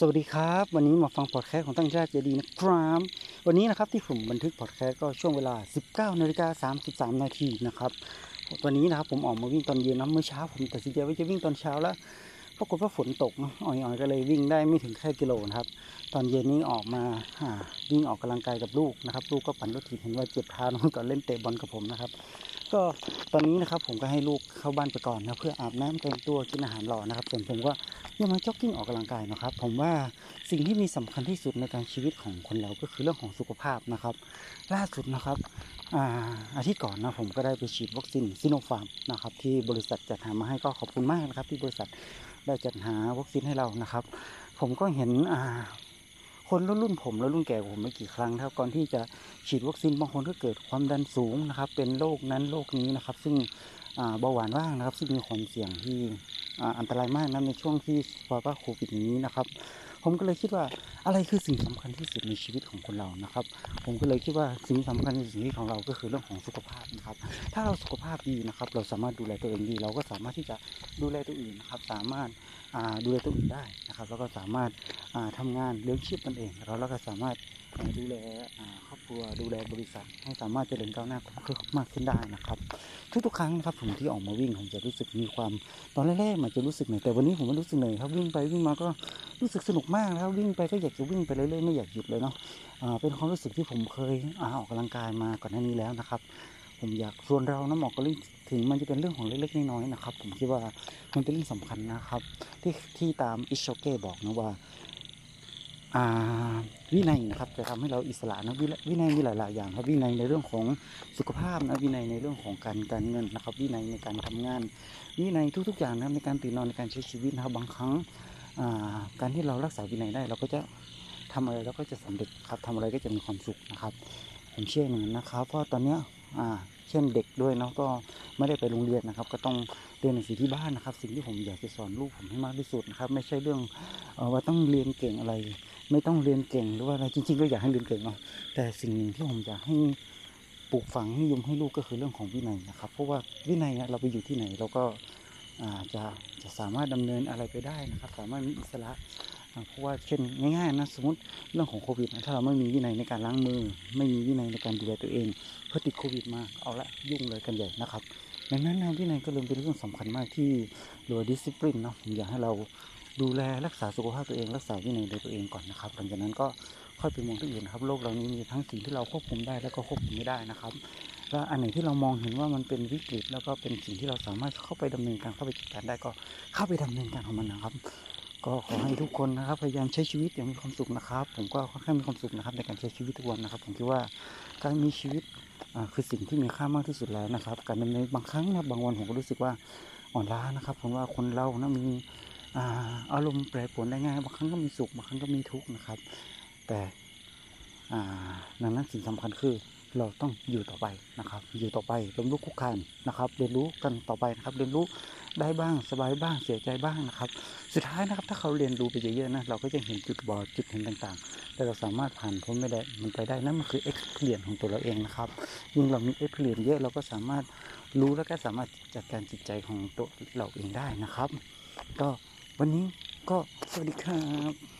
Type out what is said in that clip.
สวัสดีครับ วันนี้มาฟังพอดแคสต์ของตั้งชาติเจดีนะครับวันนี้นะครับที่ผมบันทึกพอดแคสต์ก็ช่วงเวลา 19นาฬิกา33นาทีนะครับวันนี้นะครับผมออกมาวิ่งตอนเย็นนะเมื่อเช้าผมตัดสินใจว่าจะวิ่งตอนเช้าแล้วปรากฏว่าฝนตกนะปรอยๆก็เลยวิ่งได้ไม่ถึงแค่กิโลนะครับ ตอนเย็นนี้ออกมาวิ่งออกกำลังกายกับลูกนะครับ ลูกก็ปั่นรถถีบเห็นว่าเจ็บเท้าน้องก็เล่นเตะบอลกับผมนะครับ ก็ตอนนี้นะครับผมก็ให้ลูกเข้าบ้านไปก่อนนะเพื่ออาบน้ำแต่งตัวกินอาหารหล่อนะครับ ส่วนผมก็ยังมาจ็อกกิ้งออกกำลังกายนะครับ ผมว่าสิ่งที่มีสำคัญที่สุดในการชีวิตของคนเราก็คือเรื่องของสุขภาพนะครับ ล่าสุดนะครับอาอาทิตย์ก่อนนะผมก็ได้ไปฉีดวัคซีนซิโนฟาร์มนะครับที่บริษัทจัดหามาให้ก็ขอบคุณมากนะครับ ที่บริษัทได้จัดหาวัคซีนให้เรานะครับ ผมก็เห็นอา คนรุ่นรุ่นผมและรุ่นแก่กว่าผมไม่กี่ครั้งนะครับก่อนที่จะฉีดวัคซีนบางคนก็เกิดความดันสูงนะครับ เป็นโรคนั้นโรคนี้นะครับ ซึ่งเบาหวานว่างนะครับ ซึ่งมีความเสี่ยงที่อันตรายมากนะในช่วงที่ภาวะโควิดนี้นะครับผมก็เลยคิดว่าอะไรคือสิ่งสำคัญที่สุดในชีวิตของคนเรานะครับ ผมก็เลยคิดว่าสิ่งสำคัญในชีวิตของเราก็คือเรื่องของสุขภาพนะครับ ถ้าเราสุขภาพดีนะครับ เราสามารถดูแลตัวเองดี เราก็สามารถที่จะดูแลตัวอื่นนะครับ สามารถ ดูแลตัวอื่นได้นะครับ แล้วก็สามารถอ่าทำงานเลี้ยงชีพตนเองแล้วเราก็สามารถดูแลครอบครัวดูแลบริษัท ให้สามารถเจริญก้าวหน้าคมากขึ้นได้นะครับ ทุกๆครั้งนะครับผมที่ออกมาวิ่งผมจะรู้สึกมีความตอนแรกๆมันจะรู้สึกเหนื่อยแต่วันนี้ผมไม่รู้สึกเหนื่อยครับวิ่งไปวิ่งมาก็รู้สึกสนุกมากนะครับวิ่งไปก็อยากจะวิ่งไปเรื่อยๆไม่อยากหยุดเลยเนาะเป็นความรู้สึกที่ผมเคยอออกกำลังกายมาก่อนหน้านี้แล้วนะครับ ผมอยากชวนเรานะหมอกก็เรื่องถึงมันจะเป็นเรื่องของเล็กๆน้อยๆนะครับ ผมคิดว่ามันเป็นเรื่องสำคัญนะครับ ที่ที่ตามอิชโชเก้บอกนะว่าวินัยนะครับจะทำให้เราอิสระนะวินัยมีหลาย ๆ อย่างครับวินัยในเรื่องของสุขภาพนะวินัยในเรื่องของการการเงินนะครับ วินัยในการทำงาน วินัยทุก ๆ อย่างนะครับในการตื่นนอนในการใช้ชีวิตนะครับบางครั้งการที่เรารักษาวินัยได้ เราก็จะทำอะไรเราก็จะสำเร็จครับทำอะไรก็จะมีความสุขนะครับ ผมเชื่ออย่างนั้นนะครับเพราะตอนเนี้ย อ่าเช่นเด็กด้วยเนาะก็ไม่ได้ไปโรงเรียนนะครับ ก็ต้องเรียนหนังสือที่บ้านนะครับ สิ่งที่ผมอยากจะสอนลูกผมให้มากที่สุดนะครับ ไม่ใช่เรื่องอว่าต้องเรียนเก่งอะไร ไม่ต้องเรียนเก่งหรือว่าอะไรจริง ๆ ก็อยากให้เรียนเก่งเนาะแต่สิ่งหนึ่งที่ผมอยากให้ปลูกฝังนิยมให้ลูกก็คือเรื่องของวินัยนะครับ เพราะว่าวินัยเนี่ยเราไปอยู่ที่ไหนเราก็อ่าจะจะสามารถดำเนินอะไรไปได้นะครับ สามารถมีอิสระ เพราะว่าเช่นง่ายๆนะสมมติเรื่องของโควิดนะถ้าเราไม่มีวินัยในการล้างมือ ไม่มีวินัยในการดูแลตัวเองเพื่อติดโควิดมาเอาละยุ่งเลยกันใหญ่นะครับดังนั้นนะวินัยก็เลยเป็นเรื่องสำคัญมากที่โดยดิสซิ p ลินเนาะอยากให้เราดูแลรักษาสุขภาพตัวเอง รักษาวินัยในตัวเองก่อนนะครับหลังจากนั้นก็ค่อยไปมองที่อื่นครับโลกเรานี้มีทั้งสิ่งที่เราควบคุมได้แล้วก็ควบคุมไม่ได้นะครับและอันไหนที่เรามองเห็นว่ามันเป็นวิกฤต แล้วก็เป็นสิ่งที่เราสามารถเข้าไปดำเนินการเข้าไปจัดการได้ก็เข้าไปดำเนินการของมันนะครับ ก็ขอให้ทุกคนนะครับ พยายามใช้ชีวิตอย่างมีความสุขนะครับ ผมก็ค่อนข้างมีความสุขนะครับ ในการใช้ชีวิตทุกวันนะครับ ผมคิดว่าการมีชีวิตคือสิ่งที่มีค่ามากที่สุดแล้วนะครับ การดำเนินบางครั้งนะบางวันผมก็รู้สึกว่าอ่อนล้านะครับผมว่าคนเรานะมีอารมณ์แปรปรวนได้ง่ายบางครั้งก็มีสุขบางครั้งก็มีทุกข์นะครับ แต่ดังนั้นสิ่งสำคัญคือเราต้องอยู่ต่อไปนะครับ อยู่ต่อไปเรียนรู้คุกคานนะครับ เรียนรู้กันต่อไปนะครับ เรียนรู้ ได้บ้างสบายบ้างเสียใจบ้างนะครับ สุดท้ายนะครับถ้าเขาเรียนรู้ไปเยอะๆนะเราก็จะเห็นจุดบอดจุดเห็นต่างๆ แต่เราสามารถผ่านพ้นไม่ได้มันไปได้นั่นมันคือเอ็กเพลียนของตัวเราเองนะครับยิ่งเรามีเอ็กเพลียนเยอะเราก็สามารถรู้แล้วก็สามารถจัดการจิตใจของตัวเราเองได้นะครับ ก็วันนี้ก็สวัสดีครับ